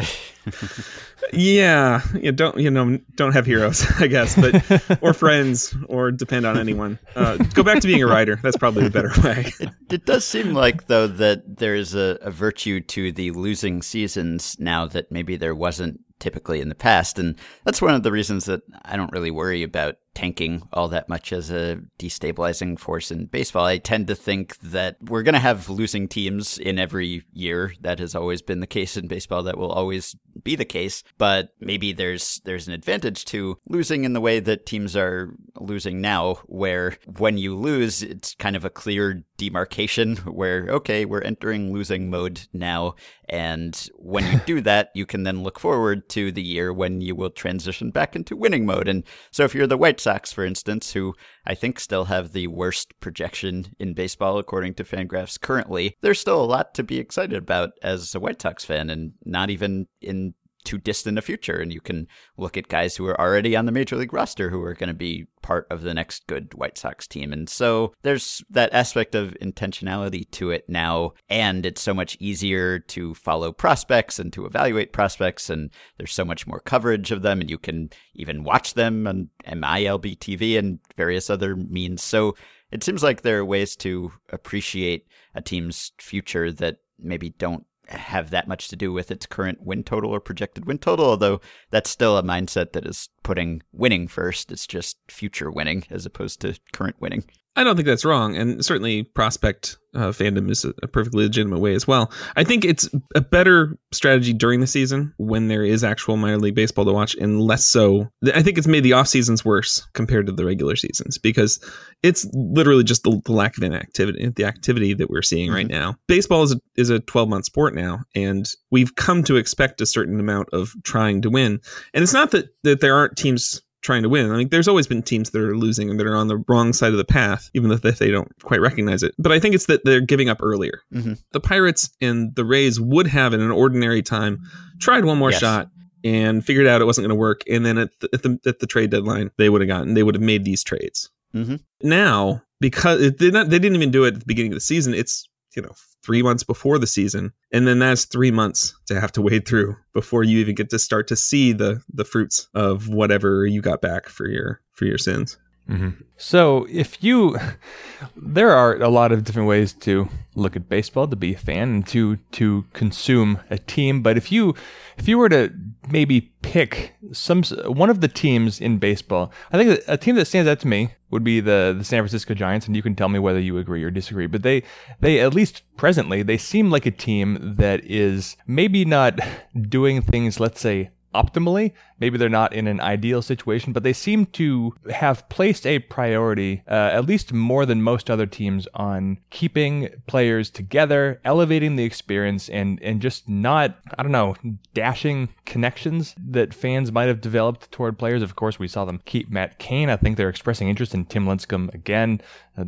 yeah, you don't you know don't have heroes, I guess, but or friends, or depend on anyone. Uh, go back to being a writer. That's probably the better way. It, it does seem like though that there is a, a virtue to the losing seasons now that maybe there wasn't typically in the past. And that's one of the reasons that I don't really worry about tanking all that much as a destabilizing force in baseball. I tend to think that we're going to have losing teams in every year. That has always been the case in baseball. That will always be the case. But maybe there's there's an advantage to losing in the way that teams are losing now, where when you lose, it's kind of a clear demarcation where, okay, we're entering losing mode now. And when you do that, you can then look forward to the year when you will transition back into winning mode. And so if you're the White Sox, for instance, who I think still have the worst projection in baseball according to Fangraphs currently, there's still a lot to be excited about as a White Sox fan and not even in too distant a future. And you can look at guys who are already on the major league roster who are going to be part of the next good White Sox team. And so there's that aspect of intentionality to it now. And it's so much easier to follow prospects and to evaluate prospects. And there's so much more coverage of them. And you can even watch them on MILB TV and various other means. So it seems like there are ways to appreciate a team's future that maybe don't have that much to do with its current win total or projected win total, although that's still a mindset that is putting winning first. It's just future winning as opposed to current winning. I don't think that's wrong, and certainly prospect uh, fandom is a, perfectly legitimate way as well. I think it's a better strategy during the season when there is actual minor league baseball to watch, and less so. I think it's made the off seasons worse compared to the regular seasons because it's literally just the, the lack of inactivity, the activity that we're seeing mm-hmm. right now. Baseball is a, is a 12 month sport now, and we've come to expect a certain amount of trying to win. And it's not that that there aren't teams trying to win. I mean, there's always been teams that are losing and that are on the wrong side of the path, even if they don't quite recognize it. But I think it's that they're giving up earlier. Mm-hmm. The Pirates and the Rays would have, in an ordinary time, tried one more yes. shot and figured out it wasn't going to work. And then at the, at the, at the trade deadline, they would have gotten they would have made these trades. Mm-hmm. Now, because not, they didn't even do it at the beginning of the season. It's you know three months before the season and then that's three months to have to wade through before you even get to start to see the the fruits of whatever you got back for your for your sins mm-hmm. so if you there are a lot of different ways to look at baseball to be a fan and to to consume a team but if you if you were to maybe pick some one of the teams in baseball i think a team that stands out to me would be the the San Francisco Giants, and you can tell me whether you agree or disagree. But they they at least presently they seem like a team that is maybe not doing things, let's say, optimally. Maybe they're not in an ideal situation, but they seem to have placed a priority, uh, at least more than most other teams, on keeping players together, elevating the experience, and and just not, I don't know, dashing connections that fans might have developed toward players. Of course, we saw them keep Matt Cain. I think they're expressing interest in Tim Lincecum again.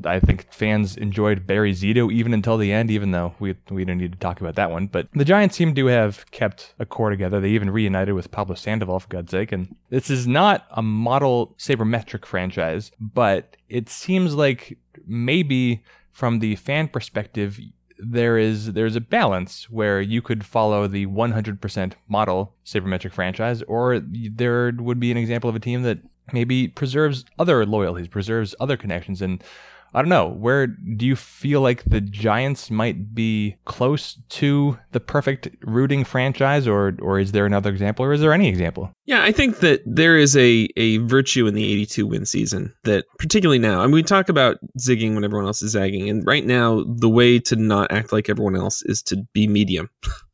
I think fans enjoyed Barry Zito even until the end, even though we we don't need to talk about that one. But the Giants seem to have kept a core together. They even reunited with Pablo Sandoval, for God's sake. And this is not a model sabermetric franchise, but it seems like maybe from the fan perspective, there is there's a balance where you could follow the 100% model sabermetric franchise, or there would be an example of a team that maybe preserves other loyalties, preserves other connections, and I don't know. Where do you feel like the Giants might be close to the perfect rooting franchise, or or is there another example, or is there any example? Yeah, I think that there is a a virtue in the 82 win season that particularly now. I mean, we talk about zigging when everyone else is zagging, and right now the way to not act like everyone else is to be medium.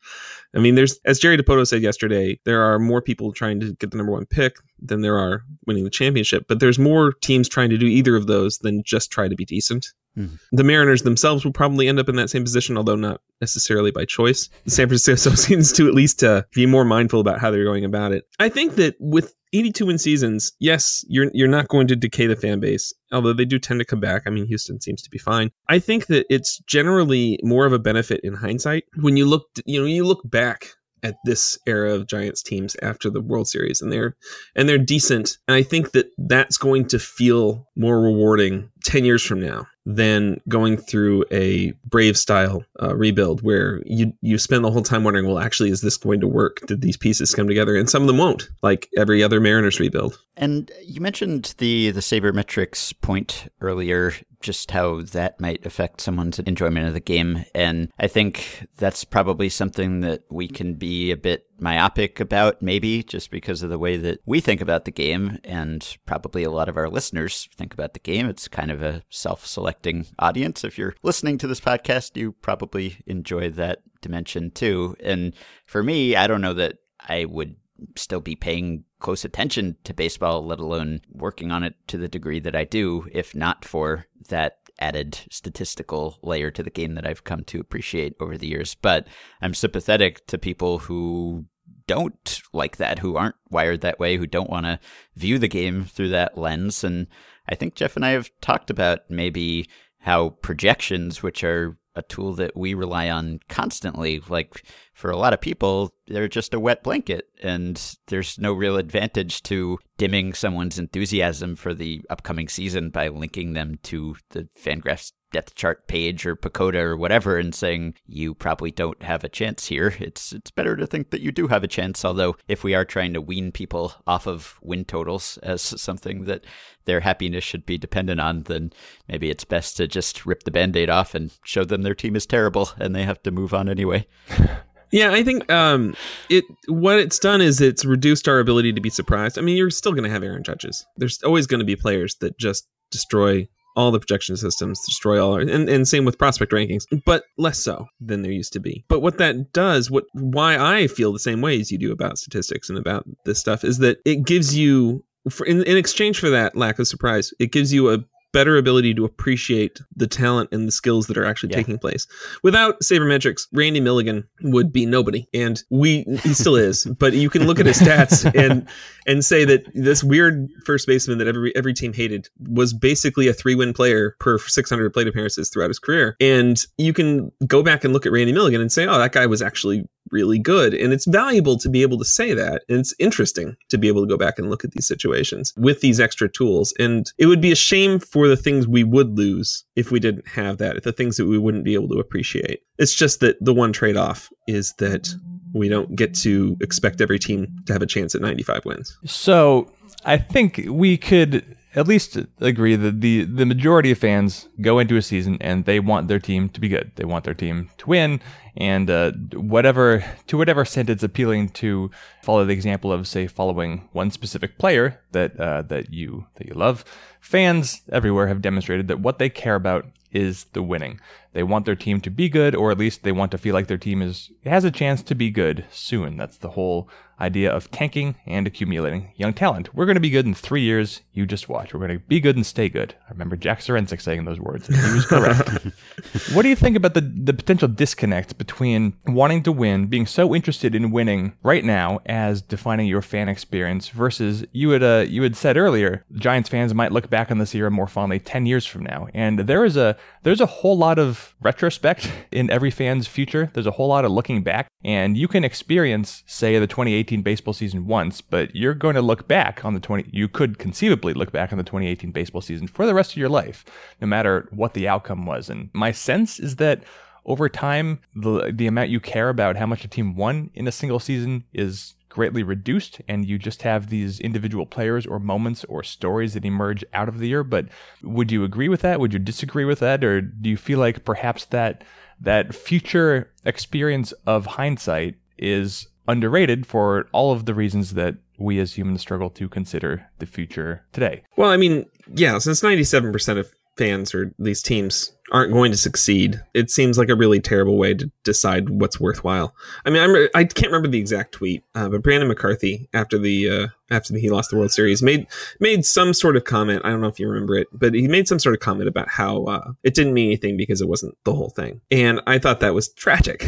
I mean, there's as Jerry Dipoto said yesterday, there are more people trying to get the number one pick than there are winning the championship. But there's more teams trying to do either of those than just try to be decent. Mm-hmm. The Mariners themselves will probably end up in that same position, although not necessarily by choice. The San Francisco seems to at least uh, be more mindful about how they're going about it. I think that with 82 win seasons, yes, you're you're not going to decay the fan base, although they do tend to come back. I mean, Houston seems to be fine. I think that it's generally more of a benefit in hindsight when you look, you know, you look back at this era of Giants teams after the World Series, and they're and they're decent. And I think that that's going to feel more rewarding ten years from now than going through a brave style uh, rebuild where you you spend the whole time wondering well actually is this going to work? Did these pieces come together? And some of them won't like every other mariners rebuild. And you mentioned the the sabermetrics point earlier just how that might affect someone's enjoyment of the game and i think that's probably something that we can be a bit myopic about, maybe just because of the way that we think about the game, and probably a lot of our listeners think about the game. It's kind of a self selecting audience. If you're listening to this podcast, you probably enjoy that dimension too. And for me, I don't know that I would still be paying close attention to baseball, let alone working on it to the degree that I do, if not for that added statistical layer to the game that I've come to appreciate over the years. But I'm sympathetic to people who don't like that, who aren't wired that way, who don't want to view the game through that lens. And I think Jeff and I have talked about maybe how projections, which are a tool that we rely on constantly. Like for a lot of people, they're just a wet blanket, and there's no real advantage to dimming someone's enthusiasm for the upcoming season by linking them to the Fangraphs depth chart page or PECOTA or whatever and saying you probably don't have a chance here. It's it's better to think that you do have a chance. Although if we are trying to wean people off of win totals as something that their happiness should be dependent on, then maybe it's best to just rip the band-aid off and show them their team is terrible and they have to move on anyway. Yeah, I think um, it what it's done is it's reduced our ability to be surprised. I mean, you're still going to have Aaron Judges. There's always going to be players that just destroy all the projection systems, destroy all, and, and same with prospect rankings, but less so than there used to be. But what that does, what why I feel the same way as you do about statistics and about this stuff, is that it gives you, for, in, in exchange for that lack of surprise, it gives you a better ability to appreciate the talent and the skills that are actually yeah. taking place. Without sabermetrics, Randy Milligan would be nobody, and we he still is. but you can look at his stats and and say that this weird first baseman that every every team hated was basically a three win player per 600 plate appearances throughout his career. And you can go back and look at Randy Milligan and say, oh, that guy was actually really good. And it's valuable to be able to say that. And it's interesting to be able to go back and look at these situations with these extra tools. And it would be a shame for the things we would lose if we didn't have that, the things that we wouldn't be able to appreciate. It's just that the one trade off is that we don't get to expect every team to have a chance at 95 wins. So I think we could at least agree that the the majority of fans go into a season and they want their team to be good. They want their team to win, and uh, whatever to whatever extent it's appealing to follow the example of say following one specific player that uh, that you that you love. Fans everywhere have demonstrated that what they care about is the winning. They want their team to be good, or at least they want to feel like their team is has a chance to be good soon. That's the whole idea of tanking and accumulating young talent. We're going to be good in three years. You just watch. We're going to be good and stay good. I remember Jack Zduriencik saying those words. And he was correct. what do you think about the, the potential disconnect between wanting to win, being so interested in winning right now as defining your fan experience versus you had, uh, you had said earlier, Giants fans might look back on this era more fondly 10 years from now. And there is a, there's a whole lot of retrospect in every fan's future. There's a whole lot of looking back and you can experience, say, the 2018 baseball season once, but you're going to look back on the 20, you could conceivably look back on the 2018 baseball season for the rest of your life, no matter what the outcome was. And my sense is that over time, the, the amount you care about how much a team won in a single season is greatly reduced and you just have these individual players or moments or stories that emerge out of the year. But would you agree with that? Would you disagree with that? Or do you feel like perhaps that that future experience of hindsight is underrated for all of the reasons that we as humans struggle to consider the future today. Well, I mean, yeah, since 97% of fans or these teams aren't going to succeed, it seems like a really terrible way to decide what's worthwhile. I mean, I'm, I can't remember the exact tweet, uh, but Brandon McCarthy, after the uh, after he lost the World Series, made made some sort of comment. I don't know if you remember it, but he made some sort of comment about how uh, it didn't mean anything because it wasn't the whole thing, and I thought that was tragic.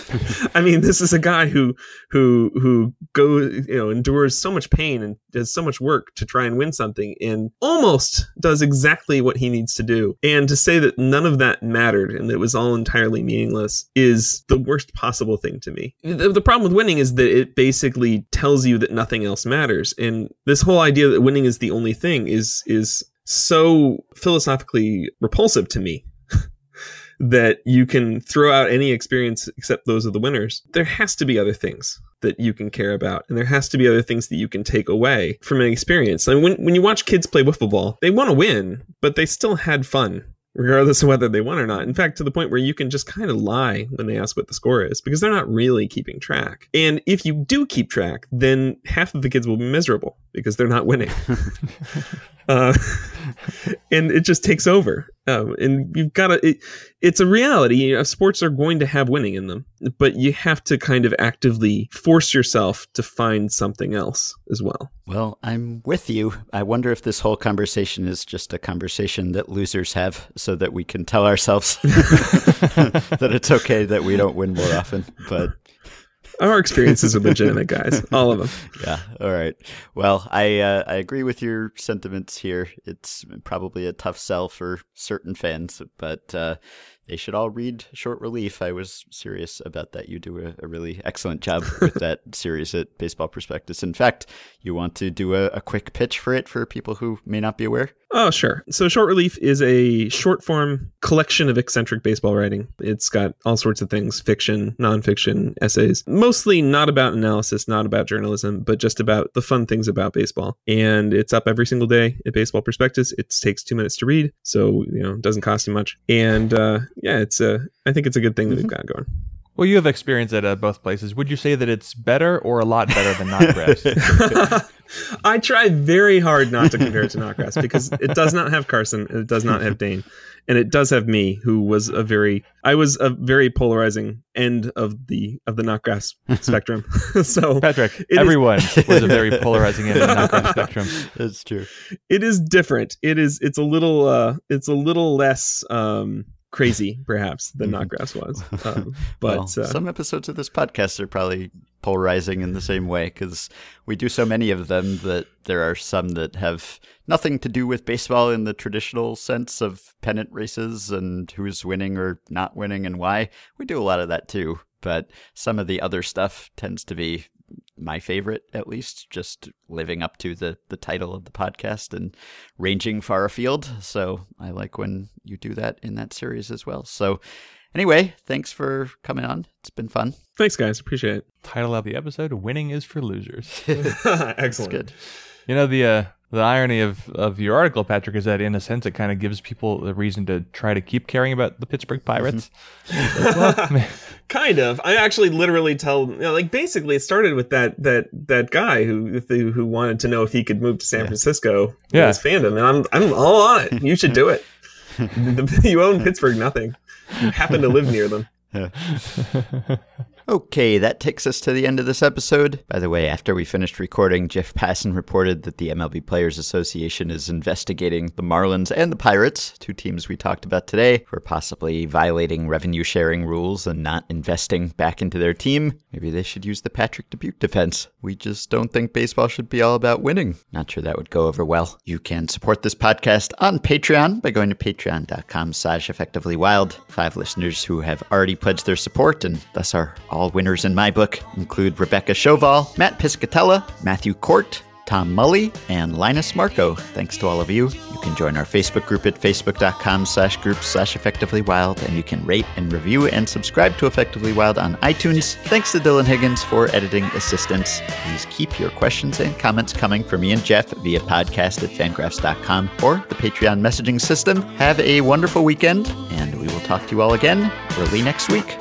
I mean, this is a guy who who who goes you know endures so much pain and does so much work to try and win something, and almost does exactly what he needs to do. And to say that none of that mattered and that it was all entirely meaningless is the worst possible thing to me. The, the problem with winning is that it basically tells you that nothing else matters and this whole idea that winning is the only thing is is so philosophically repulsive to me that you can throw out any experience except those of the winners. There has to be other things that you can care about, and there has to be other things that you can take away from an experience. I mean, when when you watch kids play wiffle ball, they want to win, but they still had fun regardless of whether they won or not. In fact, to the point where you can just kind of lie when they ask what the score is because they're not really keeping track. And if you do keep track, then half of the kids will be miserable because they're not winning. uh, and it just takes over. Um, and you've got to. It, it's a reality. You know, sports are going to have winning in them, but you have to kind of actively force yourself to find something else as well. Well, I'm with you. I wonder if this whole conversation is just a conversation that losers have, so that we can tell ourselves that it's okay that we don't win more often. But our experiences are legitimate, guys. All of them. Yeah. All right. Well, I uh, I agree with your sentiments here. It's probably a tough sell for certain fans, but uh, they should all read Short Relief. I was serious about that. You do a, a really excellent job with that series at Baseball Prospectus. In fact, you want to do a, a, quick pitch for it for people who may not be aware? Oh, sure. So, Short Relief is a short form collection of eccentric baseball writing. It's got all sorts of things fiction, nonfiction, essays, mostly not about analysis, not about journalism, but just about the fun things about baseball. And it's up every single day at Baseball Prospectus. It takes two minutes to read, so, you know, it doesn't cost you much. And uh, yeah, it's a, I think it's a good thing that we've got going. Well, you have experience at uh, both places. Would you say that it's better or a lot better than NotGraphs? I try very hard not to compare it to NotGraphs because it does not have Carson and it does not have Dayn. And it does have me, who was a very I was a very polarizing end of the of the NotGraphs spectrum. so Patrick, everyone is, was a very polarizing end of the NotGraphs spectrum. That's true. It is different. It is it's a little uh it's a little less um crazy, perhaps, than mm-hmm. NotGraphs was. Um, but well, uh, some episodes of this podcast are probably polarizing in the same way because we do so many of them that there are some that have nothing to do with baseball in the traditional sense of pennant races and who's winning or not winning and why. We do a lot of that too. But some of the other stuff tends to be my favorite at least just living up to the the title of the podcast and ranging far afield. So i like when you do that in that series as well. So anyway thanks for coming on. It's been fun. Thanks guys. Appreciate it. Title of the episode winning is for losers. Excellent. Good. You know the uh the irony of, of your article, Patrick, is that in a sense it kind of gives people a reason to try to keep caring about the Pittsburgh Pirates. Mm-hmm. well, kind of. I actually literally tell, you know, like basically it started with that that that guy who who wanted to know if he could move to San yeah. Francisco. Yeah, his fandom, and I'm I'm all on it. You should do it. you own Pittsburgh, nothing. You happen to live near them. Okay, that takes us to the end of this episode. By the way, after we finished recording, Jeff Passan reported that the MLB Players Association is investigating the Marlins and the Pirates, two teams we talked about today, for possibly violating revenue sharing rules and not investing back into their team. Maybe they should use the Patrick Dubuque defense. We just don't think baseball should be all about winning. Not sure that would go over well. You can support this podcast on Patreon by going to patreon.com slash effectivelywild. Five listeners who have already pledged their support and thus are all winners in my book include Rebecca Choval, Matt Piscatella, Matthew Court, Tom Mully, and Linus Marco. Thanks to all of you. You can join our Facebook group at facebook.com slash groups slash effectively wild, and you can rate and review and subscribe to Effectively Wild on iTunes. Thanks to Dylan Higgins for editing assistance. Please keep your questions and comments coming for me and Jeff via podcast at fangraphs.com or the Patreon messaging system. Have a wonderful weekend, and we will talk to you all again early next week.